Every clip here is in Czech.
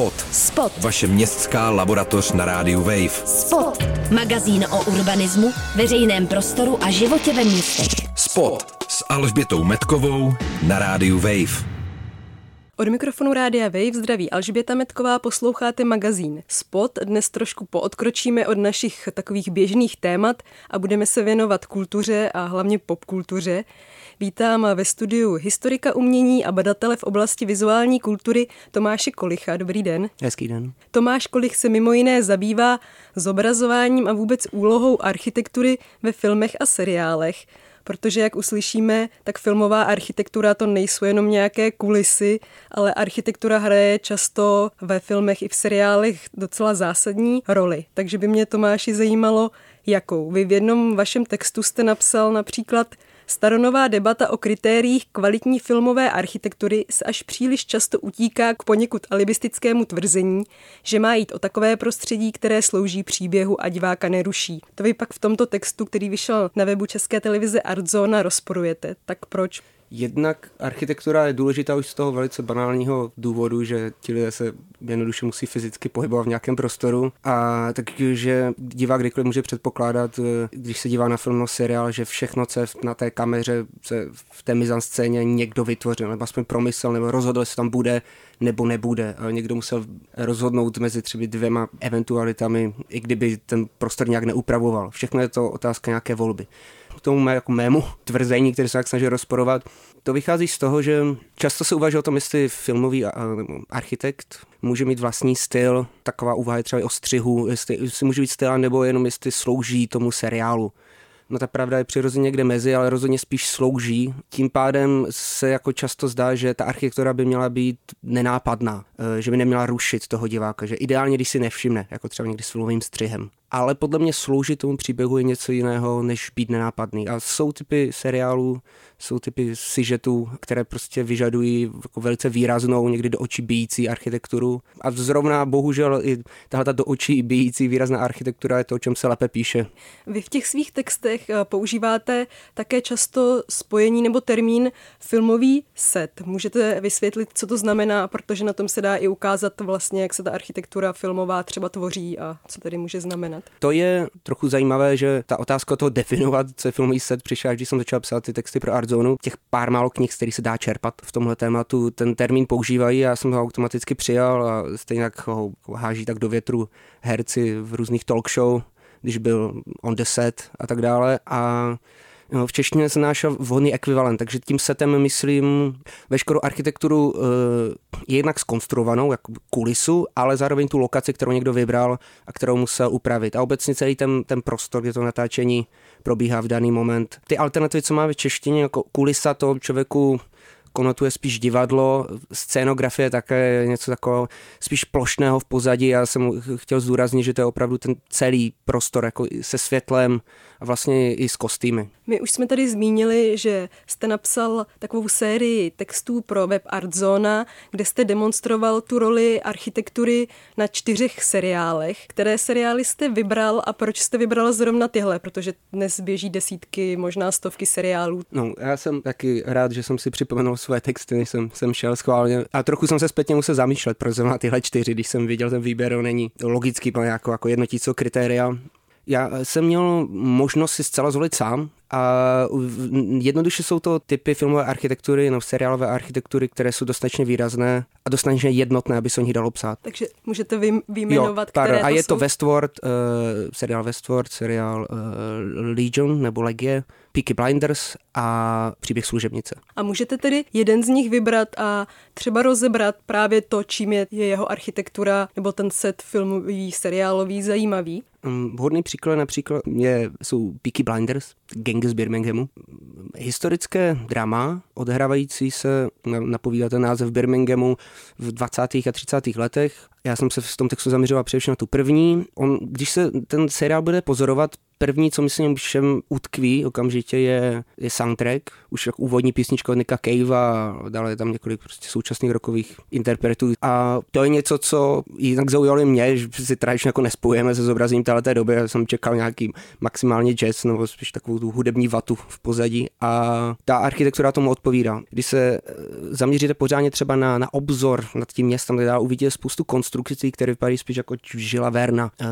Spot. Spot. Vaše městská laboratoř na rádiu Wave. Spot. Magazín o urbanismu, veřejném prostoru a životě ve městech. Spot s Alžbětou Metkovou na rádiu Wave. Od mikrofonu Rádia Wave zdraví Alžběta Metková, posloucháte magazín Spot. Dnes trošku poodkročíme od našich takových běžných témat a budeme se věnovat kultuře a hlavně popkultuře. Vítám ve studiu historika umění a badatele v oblasti vizuální kultury Tomáše Kolicha. Dobrý den. Hezký den. Tomáš Kolich se mimo jiné zabývá zobrazováním a vůbec úlohou architektury ve filmech a seriálech protože jak uslyšíme, tak filmová architektura to nejsou jenom nějaké kulisy, ale architektura hraje často ve filmech i v seriálech docela zásadní roli. Takže by mě Tomáši zajímalo, jakou. Vy v jednom vašem textu jste napsal například Staronová debata o kritériích kvalitní filmové architektury se až příliš často utíká k poněkud alibistickému tvrzení, že má jít o takové prostředí, které slouží příběhu a diváka neruší. To vy pak v tomto textu, který vyšel na webu České televize Artzona, rozporujete. Tak proč? Jednak architektura je důležitá už z toho velice banálního důvodu, že ti lidé se jednoduše musí fyzicky pohybovat v nějakém prostoru a takže divák kdykoliv může předpokládat, eh, když se dívá na film nebo seriál, že všechno, co je na té kameře, se v té mizanscéně někdo vytvořil, nebo aspoň promyslel, nebo rozhodl, jestli tam bude nebo nebude. Někdo musel rozhodnout mezi třeba dvěma eventualitami, i kdyby ten prostor nějak neupravoval. Všechno je to otázka nějaké volby k tomu mé, jako mému tvrzení, které se tak snaží rozporovat, to vychází z toho, že často se uvažuje o tom, jestli filmový architekt může mít vlastní styl, taková úvaha je třeba i o střihu, jestli, jestli může být styl, nebo jenom jestli slouží tomu seriálu. No ta pravda je přirozeně někde mezi, ale rozhodně spíš slouží. Tím pádem se jako často zdá, že ta architektura by měla být nenápadná, eh, že by neměla rušit toho diváka, že ideálně, když si nevšimne, jako třeba někdy s filmovým střihem ale podle mě sloužit tomu příběhu je něco jiného, než být nenápadný. A jsou typy seriálů, jsou typy sižetů, které prostě vyžadují jako velice výraznou, někdy do očí bíjící architekturu. A zrovna bohužel i tahle do očí bíjící výrazná architektura je to, o čem se lépe píše. Vy v těch svých textech eh, používáte také často spojení nebo termín filmový set. Můžete vysvětlit, co to znamená, protože na tom se dá i ukázat vlastně, jak se ta architektura filmová třeba tvoří a co tedy může znamenat definovat. To je trochu zajímavé, že ta otázka toho definovat, co je filmový set, přišla, když jsem začal psát ty texty pro Artzonu. Těch pár málo knih, z kterých se dá čerpat v tomhle tématu, ten termín používají, já jsem ho automaticky přijal a stejně jak ho háží tak do větru herci v různých talk show, když byl on the set a tak dále. A v češtině se nášel vhodný ekvivalent, takže tím setem myslím veškerou architekturu uh, jednak skonstruovanou, jako kulisu, ale zároveň tu lokaci, kterou někdo vybral a kterou musel upravit. A obecně celý ten, ten prostor, kde to natáčení probíhá v daný moment. Ty alternativy, co máme v češtině, jako kulisa, to člověku konotuje spíš divadlo, scénografie také něco takového spíš plošného v pozadí. Já jsem chtěl zdůraznit, že to je opravdu ten celý prostor jako se světlem a vlastně i s kostýmy. My už jsme tady zmínili, že jste napsal takovou sérii textů pro web Artzona, kde jste demonstroval tu roli architektury na čtyřech seriálech. Které seriály jste vybral a proč jste vybral zrovna tyhle? Protože dnes běží desítky, možná stovky seriálů. No, já jsem taky rád, že jsem si připomenul své texty, než jsem, jsem šel schválně. A trochu jsem se zpětně musel zamýšlet, proč zrovna tyhle čtyři, když jsem viděl ten výběr, není logický, jako, jako jednotící kritéria. Já jsem měl možnost si zcela zvolit sám, a jednoduše jsou to typy filmové architektury nebo seriálové architektury, které jsou dostatečně výrazné a dostatečně jednotné, aby se o nich dalo psát. Takže můžete vy, vyjmenovat, jo, které A je to, to Westworld, uh, seriál Westworld, seriál uh, Legion nebo Legie, Peaky Blinders a příběh služebnice. A můžete tedy jeden z nich vybrat a třeba rozebrat právě to, čím je, je jeho architektura nebo ten set filmový, seriálový zajímavý? Um, vhodný příklad například je, jsou Peaky Blinders, z Birminghamu. Historické drama, odhrávající se, napovídá ten název Birminghamu v 20. a 30. letech. Já jsem se v tom textu zaměřoval především na tu první. On, když se ten seriál bude pozorovat první, co myslím všem utkví okamžitě je, je soundtrack, už jako úvodní písnička od Nika Cave a dále je tam několik prostě současných rokových interpretů. A to je něco, co jinak zaujalo mě, že si tradičně jako nespojujeme se zobrazením této doby. Já jsem čekal nějaký maximálně jazz nebo spíš takovou tu hudební vatu v pozadí a ta architektura tomu odpovídá. Když se eh, zaměříte pořádně třeba na, na obzor nad tím městem, tak dá uvidíte spoustu konstrukcí, které vypadají spíš jako žila verna, eh,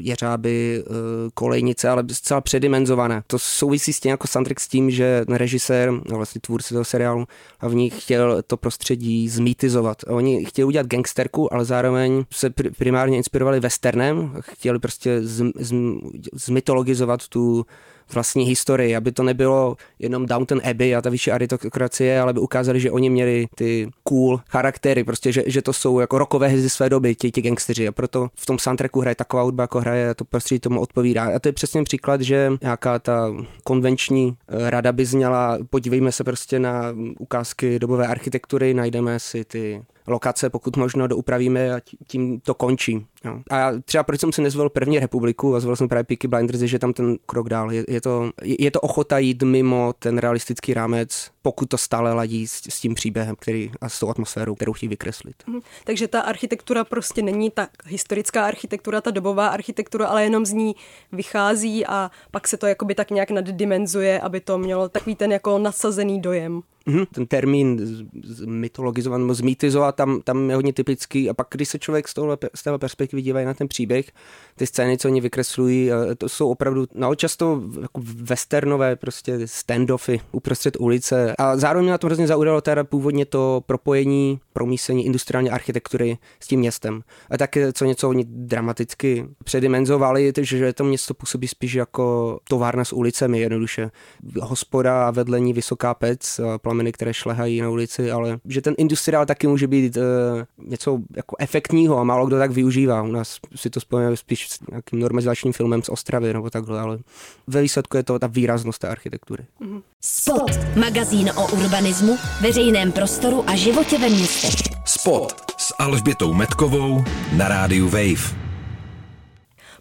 jeřáby, eh, kolejnice, ale zcela předimenzované. To souvisí s tím jako soundtrack s tím, že režisér, no vlastně tvůrce toho seriálu, hlavně chtěl to prostředí zmítizovat. Oni chtěli udělat gangsterku, ale zároveň se primárně inspirovali westernem, chtěli prostě zmytologizovat tu vlastní historii, aby to nebylo jenom Downton Abbey a ta vyšší aristokracie, ale by ukázali, že oni měli ty cool charaktery, prostě, že, že to jsou jako rokové hvězdy své doby, ti, ti gangsteři a proto v tom soundtracku hraje taková hudba, jako hraje, to prostředí tomu odpovídá. A to je přesně příklad, že nějaká ta konvenční eh, rada by zněla, podívejme se prostě na ukázky dobové architektury, najdeme si ty lokace, pokud možno doupravíme a tím to končí. No. A třeba proč jsem si nezvolil první republiku a zvolil jsem právě Peaky Blinders, je, že tam ten krok dál. Je, je, to, je to ochota jít mimo ten realistický rámec, pokud to stále ladí s, s tím příběhem který, a s tou atmosférou, kterou chtějí vykreslit. Mhm. Takže ta architektura prostě není ta historická architektura, ta dobová architektura, ale jenom z ní vychází a pak se to jakoby tak nějak naddimenzuje, aby to mělo takový ten jako nasazený dojem. Mm-hmm. Ten termín mytologizovat nebo zmítizovat tam, tam je hodně typický a pak, když se člověk z, tohle, z téhle perspektivy dívají na ten příběh, ty scény, co oni vykreslují, to jsou opravdu no, často jako westernové prostě standoffy uprostřed ulice a zároveň mě na to hrozně zaujalo teda původně to propojení promísení industriální architektury s tím městem. A tak co něco oni dramaticky předimenzovali, že to město působí spíš jako továrna s ulicemi jednoduše. Hospoda a vedle ní vysoká pec, plameny, které šlehají na ulici, ale že ten industriál taky může být uh, něco jako efektního a málo kdo tak využívá. U nás si to spojíme spíš s nějakým normalizačním filmem z Ostravy nebo takhle, ale ve výsledku je to ta výraznost té architektury. Spot. Magazín o urbanismu, veřejném prostoru a životě ve městech. Spot s Alžbětou Metkovou na rádiu Wave.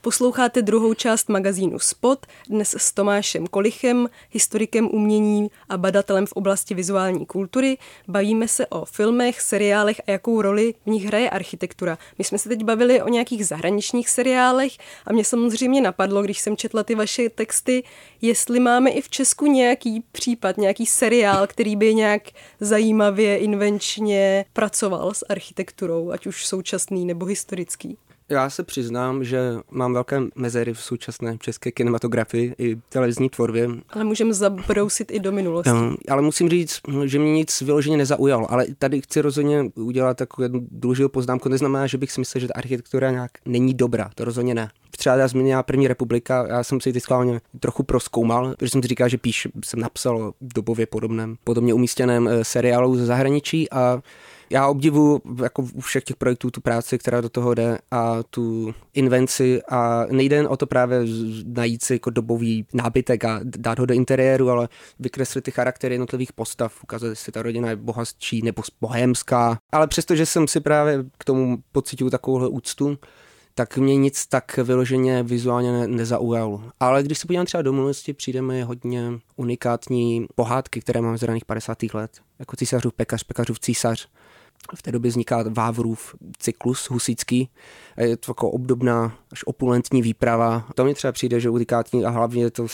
Posloucháte druhou část magazínu Spot, dnes s Tomášem Kolichem, historikem umění a badatelem v oblasti vizuální kultury. Bavíme se o filmech, seriálech a jakou roli v nich hraje architektura. My jsme se teď bavili o nějakých zahraničních seriálech a mě samozřejmě napadlo, když jsem četla ty vaše texty, jestli máme i v Česku nějaký případ, nějaký seriál, který by nějak zajímavě, invenčně pracoval s architekturou, ať už současný nebo historický. Já se přiznám, že mám velké mezery v současné české kinematografii i televizní tvorbě. Ale můžeme zabrousit i do minulosti. No, ale musím říct, že mě nic vyloženě nezaujalo. Ale tady chci rozhodně udělat takovou jednu důležitou poznámku. Neznamená, že bych si myslel, že ta architektura nějak není dobrá. To rozhodně ne. Třeba já zmínila první republika, já jsem si ty schválně trochu proskoumal, protože jsem si říkal, že píš, jsem napsal dobově podobném, podobně umístěném eh, seriálu ze zahraničí a já obdivu jako u všech těch projektů tu práci, která do toho jde a tu invenci a nejde jen o to právě najít si jako dobový nábytek a dát ho do interiéru, ale vykreslit ty charaktery jednotlivých postav, ukázat, jestli ta rodina je bohatší nebo bohémská. Ale přestože jsem si právě k tomu pocítil takovouhle úctu, tak mě nic tak vyloženě vizuálně ne- nezaujalo. Ale když se podívám třeba do minulosti, přijde mi hodně unikátní pohádky, které mám z raných 50. let. Jako císařův pekař, pekařův císař v té době vzniká Vávrův cyklus husický. Je to jako obdobná až opulentní výprava. To mi třeba přijde, že unikátní a hlavně to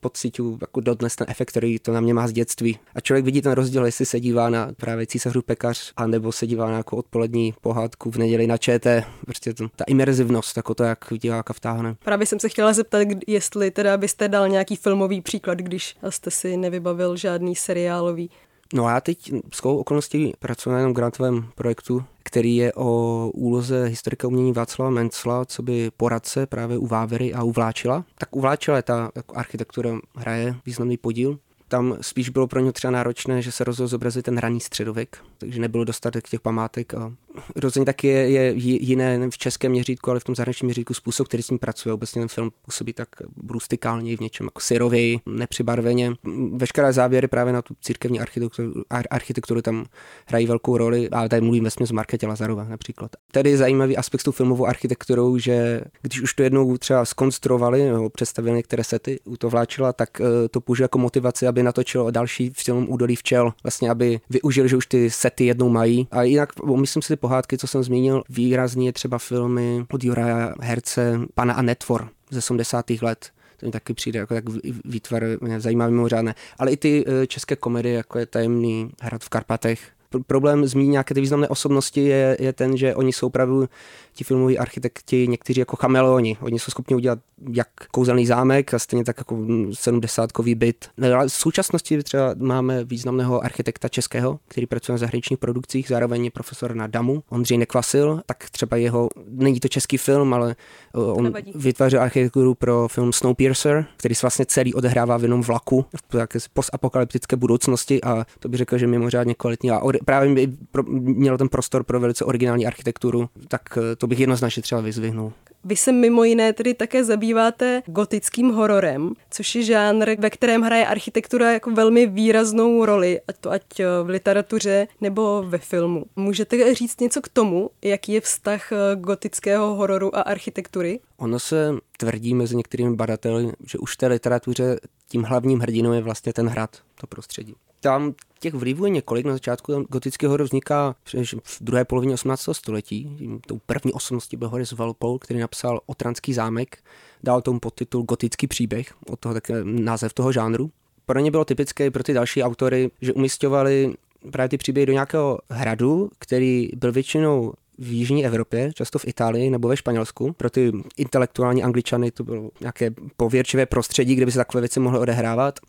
pocituju jako dodnes ten efekt, který to na mě má z dětství. A člověk vidí ten rozdíl, jestli se dívá na právě císařů pekař, anebo se dívá na jako odpolední pohádku v neděli na ČT. Prostě to, ta imerzivnost, jako to, jak diváka vtáhne. Právě jsem se chtěla zeptat, jestli teda byste dal nějaký filmový příklad, když jste si nevybavil žádný seriálový. No a já teď s okolností pracuji na jednom grantovém projektu, který je o úloze historika umění Václava Mencla, co by poradce právě u Vávery a u Vláčila. Tak u Vláčila ta jako architektura hraje významný podíl. Tam spíš bylo pro ně třeba náročné, že se rozhodl zobrazit ten raný středověk. Takže nebylo dostatek těch památek. A rozhodně taky je, je jiné v českém měřítku, ale v tom zahraničním měřítku způsob, který s ním pracuje. Obecně ten film působí tak rustikálně v něčem jako syrověji, nepřibarveně. Veškeré závěry právě na tu církevní architekturu, architekturu tam hrají velkou roli, a tady mluvím vesměs z Marketě Lazarova například. Tady je zajímavý aspekt s tou filmovou architekturou, že když už to jednou třeba skonstruovali nebo představili některé sety u to vláčila, tak eh, to použije jako motivaci, aby natočil další film Údolí včel, vlastně aby využil, že už ty sety jednou mají. A jinak myslím si ty pohádky, co jsem zmínil, výrazně třeba filmy od Juraja Herce, Pana a Netvor ze 70. let to mi taky přijde jako tak výtvar zajímavý mimořádné. Ale i ty eh, české komedie, jako je Tajemný hrad v Karpatech, problém zmínit nějaké ty významné osobnosti je, je ten, že oni jsou opravdu ti filmoví architekti někteří jako chameleoni. Oni jsou schopni udělat jak kouzelný zámek a stejně tak jako sedmdesátkový byt. Ale v současnosti třeba máme významného architekta českého, který pracuje na zahraničních produkcích, zároveň je profesor na DAMu, Ondřej Nekvasil, tak třeba jeho, není to český film, ale on vytvářel architekturu pro film Snowpiercer, který se vlastně celý odehrává v jenom vlaku v postapokalyptické budoucnosti a to bych řekl, že mimořádně kvalitní a právě by měl ten prostor pro velice originální architekturu, tak eh, to bych jednoznačně třeba vyzvihnul. Vy se mimo jiné tedy také zabýváte gotickým hororem, což je žánr, ve kterém hraje architektura jako velmi výraznou roli, ať to ať eh, v literatuře nebo ve filmu. Můžete říct něco k tomu, jaký je vztah eh, gotického hororu a architektury? Ono se tvrdí mezi některými badateli, že už v té literatuře tím hlavním hrdinou je vlastně ten hrad, to prostředí. Tam těch vlivů je několik. Na začátku gotický horor vzniká v druhé polovině 18. století. Tou první osobností byl Horace Walpole, který napsal Otranský zámek. Dal tomu podtitul Gotický příběh, od toho také název toho žánru. Pro ně bylo typické pro ty další autory, že umistovali právě ty příběhy do nějakého hradu, který byl většinou v jižní Evropě, často v Itálii nebo ve Španělsku. Pro ty intelektuální angličany to bylo nějaké pověrčivé prostředí, kde by se takové věci mohly odehrávat.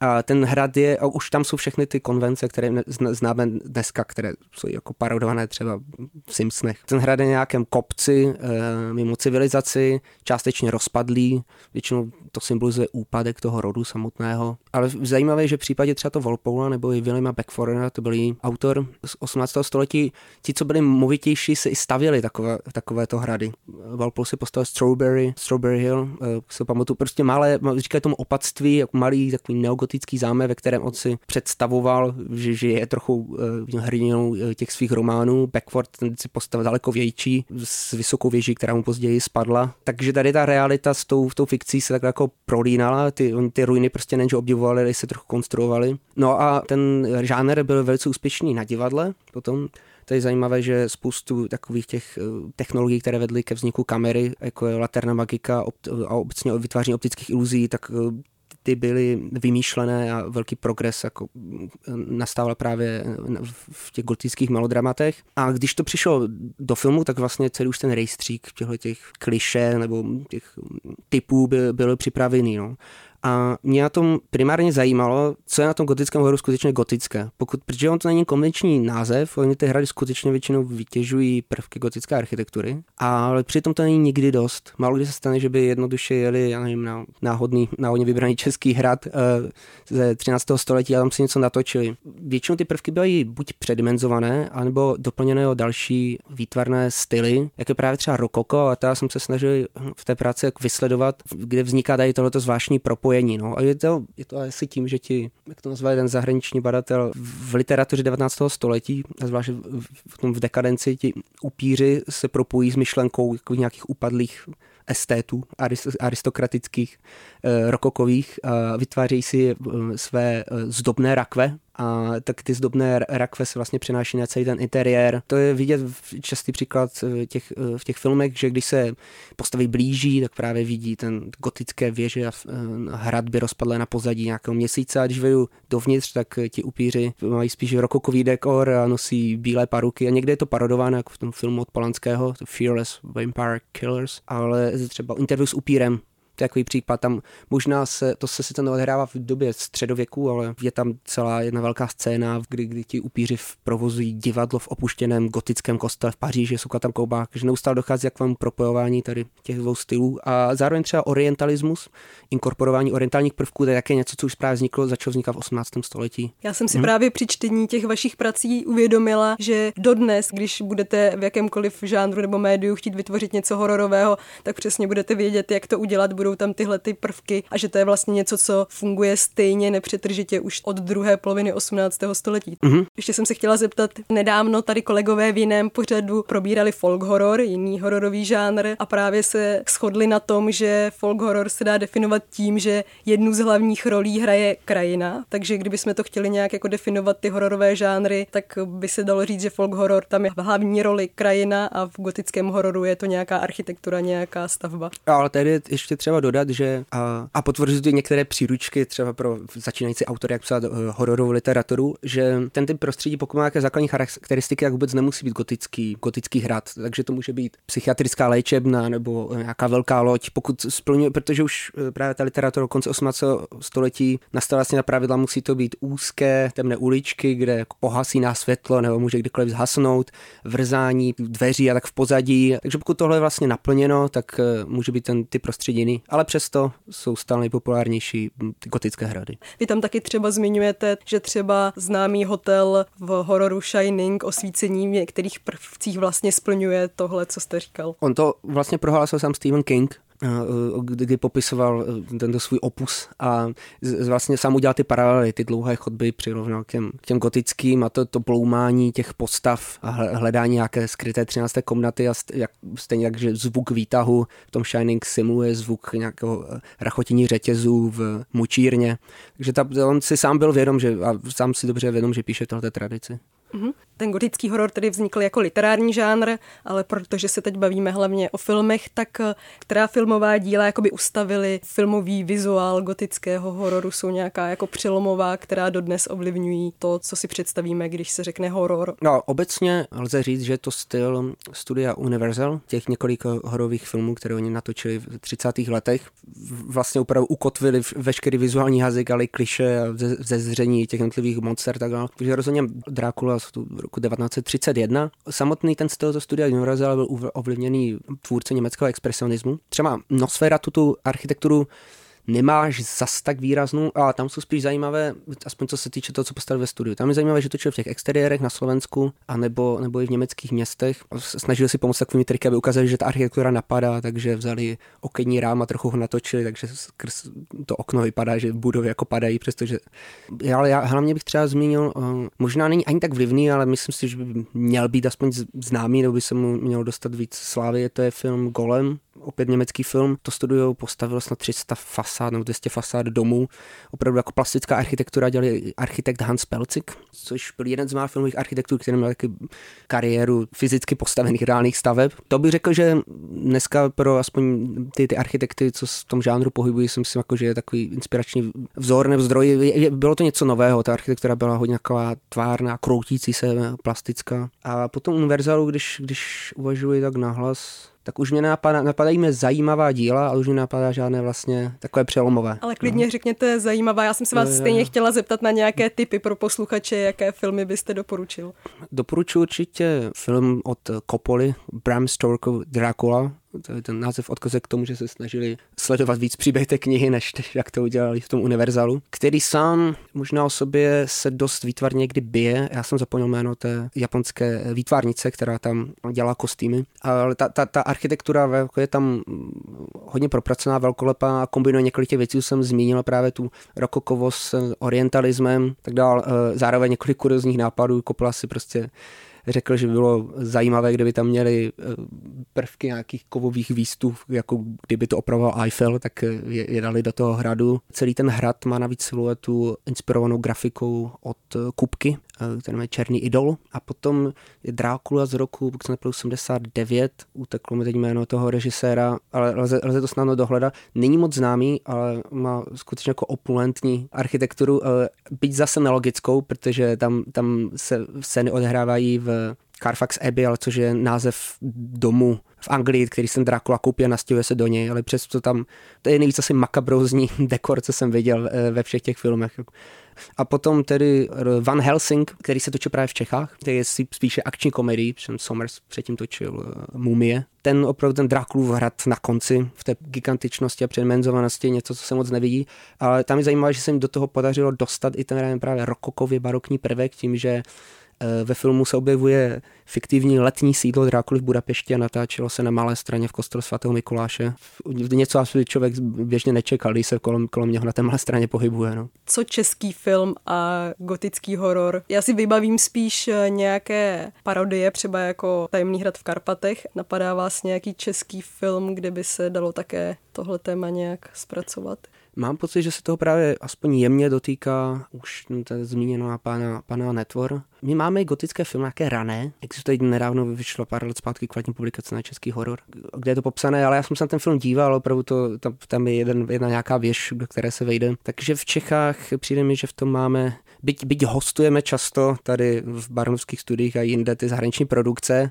A ten hrad je, už tam jsou všechny ty konvence, které známe dneska, které jsou jako parodované třeba v Simpsonech. Ten hrad je nějakém kopci, e, mimo civilizaci, částečně rozpadlý, většinou to symbolizuje úpadek toho rodu samotného. Ale zajímavé je, že v případě třeba to Volpoula nebo i Williama Beckforena, to byl autor z 18. století, ti, co byli movitější, se i stavěli takové, takovéto hrady. Walpole si postavil Strawberry, Strawberry Hill, e, se pamatuju, prostě malé, říkají tomu opatství, jako malý takový neogotický zámek, ve kterém on si představoval, že, že je trochu uh, hrdinou e, těch svých románů. Beckford ten si postavil daleko větší, s vysokou věží, která mu později spadla. Takže tady ta realita s tou, tou fikcí se tak jako prolínala, ty, ty ruiny prostě nejenže obdivovali, ale se trochu konstruovali. No a ten žánr byl velice úspěšný na divadle potom. To je zajímavé, že spoustu takových těch eh, technologií, které vedly ke vzniku kamery, jako je laterna magika a obecně vytváření optických iluzí, tak eh, ty byly vymýšlené a velký progres jako nastával právě v těch gotických melodramatech. A když to přišlo do filmu, tak vlastně celý už ten rejstřík těchto těch kliše nebo těch typů byl, byl připravený. No. A mě na tom primárně zajímalo, co je na tom gotickém hororu skutečně gotické. Pokud, protože on to není konvenční název, oni ty hrady skutečně většinou vytěžují prvky gotické architektury, ale přitom to není nikdy dost. Málo kdy se stane, že by jednoduše jeli, já nevím, na náhodný, náhodně vybraný český hrad uh, ze 13. století a tam si něco natočili. Většinou ty prvky byly buď předimenzované, anebo doplněné o další výtvarné styly, jako je právě třeba rokoko, a já jsem se snažil v té práci vysledovat, kde vzniká tady tohleto zvláštní propojení spojení. No. A je to, je to asi tím, že ti, jak to nazval jeden zahraniční badatel, v literatuře 19. století, a zvlášť v, tom v dekadenci, ti upíři se propojí s myšlenkou nějakých upadlých estétů aristokratických, eh, rokokových, a vytvářejí si eh, své eh, zdobné rakve, a tak ty zdobné rakve se vlastně přenáší na celý ten interiér. To je vidět častý příklad v těch, v těch filmech, že když se postavy blíží, tak právě vidí ten gotické věže a hradby rozpadlé na pozadí nějakého měsíce. A když vedu dovnitř, tak ti upíři mají spíš rokokový dekor a nosí bílé paruky. A někde je to parodováno jako v tom filmu od Polanského, Fearless Vampire Killers, ale třeba interview s upírem takový případ, tam možná se, to se sice neodhrává v době středověku, ale je tam celá jedna velká scéna, kdy, kdy ti upíři v provozují divadlo v opuštěném gotickém kostele v Paříži, jsou tam koubák, že neustále dochází k vám propojování tady těch dvou stylů a zároveň třeba orientalismus, inkorporování orientálních prvků, to je také něco, co už právě vzniklo, začalo vznikat v 18. století. Já jsem si hmm. právě při čtení těch vašich prací uvědomila, že dodnes, když budete v jakémkoliv žánru nebo médiu chtít vytvořit něco hororového, tak přesně budete vědět, jak to udělat, budou tam tyhle ty prvky a že to je vlastně něco, co funguje stejně nepřetržitě už od druhé poloviny 18. století. Mm-hmm. Ještě jsem se chtěla zeptat, nedávno tady kolegové v jiném pořadu probírali folk horror, jiný hororový žánr a právě se shodli na tom, že folk horror se dá definovat tím, že jednu z hlavních rolí hraje krajina, takže kdybychom to chtěli nějak jako definovat ty hororové žánry, tak by se dalo říct, že folk horror tam je v hlavní roli krajina a v gotickém hororu je to nějaká architektura, nějaká stavba. Ale tady je ještě třeba dodat, že a, a potvrzují některé příručky třeba pro začínající autory, jak psát uh, hororovou literaturu, že ten typ prostředí, pokud má nějaké základní charakteristiky, tak vůbec nemusí být gotický, gotický hrad. Takže to může být psychiatrická léčebna nebo nějaká velká loď, pokud splňuje, protože už eh, právě ta literatura konce 18. století nastala vlastně na pravidla, musí to být úzké, temné uličky, kde pohasí na světlo nebo může kdykoliv zhasnout, vrzání dveří a tak v pozadí. Takže pokud tohle je vlastně naplněno, tak eh, může být ten ty prostřediny, ale přesto jsou stále nejpopulárnější hm, gotické hrady. Vy tam taky třeba zmiňujete, že třeba známý hotel v hororu Shining osvícení v některých prvcích vlastně splňuje tohle, co jste říkal. On to vlastně prohlásil sám Stephen King, kdy popisoval eh, tento svůj opus a vlastně sám udělal ty paralely, ty dlouhé chodby přirovnal k těm, k těm gotickým a to, to bloumání těch postav a hledání nějaké skryté 13. komnaty a jak, stejně jak, že zvuk výtahu v tom Shining simuluje zvuk nějakého eh, rachotění řetězů v mučírně. Takže ta, on si sám byl vědom, že, a sám si dobře vědom, že píše tohle tradici. Mm-hmm. Ten gotický horor tedy vznikl jako literární žánr, ale protože se teď bavíme hlavně o filmech, tak eh, která filmová díla jakoby ustavili filmový vizuál gotického hororu jsou nějaká jako přelomová, která dodnes ovlivňují to, co si představíme, když se řekne horor? No, obecně lze říct, že to styl studia Universal, těch několik hororových filmů, které oni natočili v 30. letech. Vlastně opravdu ukotvili veškerý vizuální jazyk, ale kliše ze, ze zření těch jednotlivých monster tak dále. Takže rozhodně Drákula roku 1931. Samotný ten styl ze studia Universal byl ovlivněný tvůrce německého expresionismu. Třeba Nosferatu tu architekturu nemáš zas tak výraznou, a tam jsou spíš zajímavé, aspoň co se týče toho, co postavil ve studiu. Tam je zajímavé, že točil v těch exteriérech na Slovensku, a nebo, i v německých městech. Snažili si pomoct takovými triky, aby ukázali, že ta architektura napadá, takže vzali okenní rám a trochu ho natočili, takže skrz to okno vypadá, že budovy jako padají, přestože... Ale já hlavně bych třeba zmínil, eh, možná není ani tak vlivný, ale myslím si, že by měl být aspoň známý, nebo by se mu měl dostat víc slávy. To je film Golem, opět německý film. To studio postavilo snad 300 fasád nebo 200 fasád domů. Opravdu jako plastická architektura dělal architekt Hans Pelcik, což byl jeden z mála filmových architektů, který měl taky kariéru fyzicky postavených reálných staveb. To bych řekl, že dneska pro aspoň ty, ty architekty, co v tom žánru pohybují, si myslím, jako, že je takový inspirační vzor nebo zdroj. Bylo to něco nového, ta architektura byla hodně taková tvárná, kroutící se, plastická. A potom Universalu, když, když uvažuji tak nahlas, tak už mě napadá, napadají mě zajímavá díla, ale už mě napadá žádné vlastně takové přelomové. Ale klidně no. řekněte zajímavá. Já jsem se vás no, stejně chtěla zeptat na nějaké typy pro posluchače, jaké filmy byste doporučil. Doporučuji určitě film od Coppoli, Bram Stoker Dracula, ten název odkazuje k tomu, že se snažili sledovat víc příběh té knihy, než jak to udělali v tom univerzálu, který sám možná o sobě se dost výtvarně někdy bije. Já jsem zapomněl jméno té japonské výtvarnice, která tam dělá kostýmy. Ale ta, ta, ta architektura je tam hodně propracovaná, velkolepá, kombinuje několik těch věcí, jsem zmínil právě tu rokokovost s orientalismem, tak dál. Eh, zároveň několik kuriozních nápadů, kopla si prostě řekl, že by bylo zajímavé, kdyby tam měli eh, prvky nějakých kovových výstup, jako kdyby to opravoval Eiffel, tak je, je dali do toho hradu. Celý ten hrad má navíc siluetu inspirovanou grafikou od eh, Kupky, eh, který je Černý idol. A potom je Drákula z roku 1989, uteklo mi teď jméno toho režiséra, ale lze, lze to snadno dohledat. Není moc známý, ale má skutečně jako opulentní architekturu, byť zase nelogickou, protože tam, tam se scény odehrávají v Carfax Abbey, ale což je název domu v Anglii, který jsem Dracula koupí a nastěhuje se do něj, ale přesto tam, to je nejvíc asi makabrozní dekor, co jsem viděl eh, ve všech těch filmech. A potom tedy Van Helsing, který se točil právě v Čechách, který je spíše akční komedii, jsem Somers předtím točil uh, Mumie. Ten opravdu ten Drakulův hrad na konci, v té gigantičnosti a předmenzovanosti, něco, co se moc nevidí. Ale tam je zajímavé, že se jim do toho podařilo dostat i ten právě rokokově barokní prvek tím, že ve filmu se objevuje fiktivní letní sídlo Drákuly v Budapešti a natáčelo se na malé straně v kostelu svatého Mikuláše. Něco asi člověk běžně nečekal, když se kolem, kolem něho na té malé straně pohybuje. No. Co český film a gotický horor? Já si vybavím spíš eh, nějaké parodie, třeba jako Tajemný hrad v Karpatech. Napadá vás nějaký český film, kde by se dalo také tohle téma nějak zpracovat? Mám pocit, že se toho právě aspoň jemně dotýká už zmíněná pana, pana Netvor. My máme gotické filmy, nějaké rané. Existuje nedávno vyšlo pár let zpátky kvalitní publikace na český horor, kde je to popsané, ale já jsem se na ten film díval, opravdu to, tam, tam je jeden, jedna nějaká věž, do které se vejde. Takže v Čechách přijde mi, že v tom máme, byť, byť hostujeme často tady v barnovských studiích a jinde ty zahraniční produkce,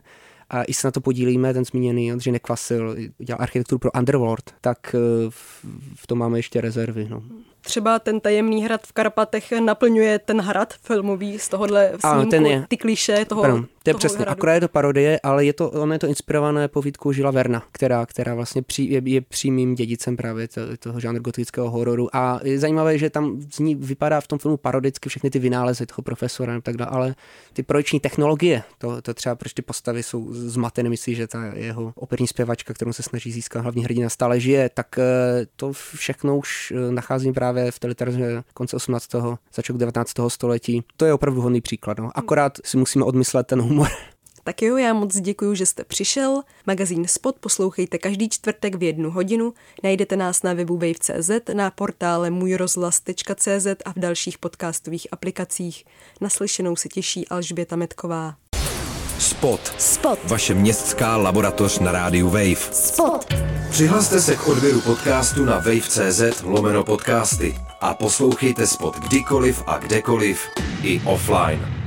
a i se na to podílíme, ten zmíněný Ondřej Nekvasil dělal architekturu pro Underworld, tak eh, v tom máme ještě rezervy. No třeba ten tajemný hrad v Karpatech naplňuje ten hrad filmový z tohohle snímku, ten je. ty kliše toho, Pardon, to je přesně, hradu. akorát je to parodie, ale je to, ono je to inspirované povídkou Žila Verna, která, která vlastně pří, je, je přímým dědicem právě to, toho žánru gotického hororu a je zajímavé, že tam z ní vypadá v tom filmu parodicky všechny ty vynálezy toho profesora a tak dále, ale ty projekční technologie, to, to třeba proč ty postavy jsou zmatené, myslí, že ta jeho operní zpěvačka, kterou se snaží získat hlavní hrdina stále žije, tak eh, to všechno už eh, nacházím právě právě v té literatuře konce 18. začátku 19. století. To je opravdu hodný příklad. No. Akorát si musíme odmyslet ten humor. Tak jo, já moc děkuji, že jste přišel. Magazín Spot poslouchejte každý čtvrtek v jednu hodinu. Najdete nás na webu wave.cz, na portále můjrozhlas.cz a v dalších podcastových aplikacích. Naslyšenou se těší Alžběta Metková. Spot. Spot. Vaše městská laboratoř na rádiu Wave. Spot. Přihlaste se k odběru podcastu na wave.cz lomeno podcasty a poslouchejte Spot kdykoliv a kdekoliv i offline.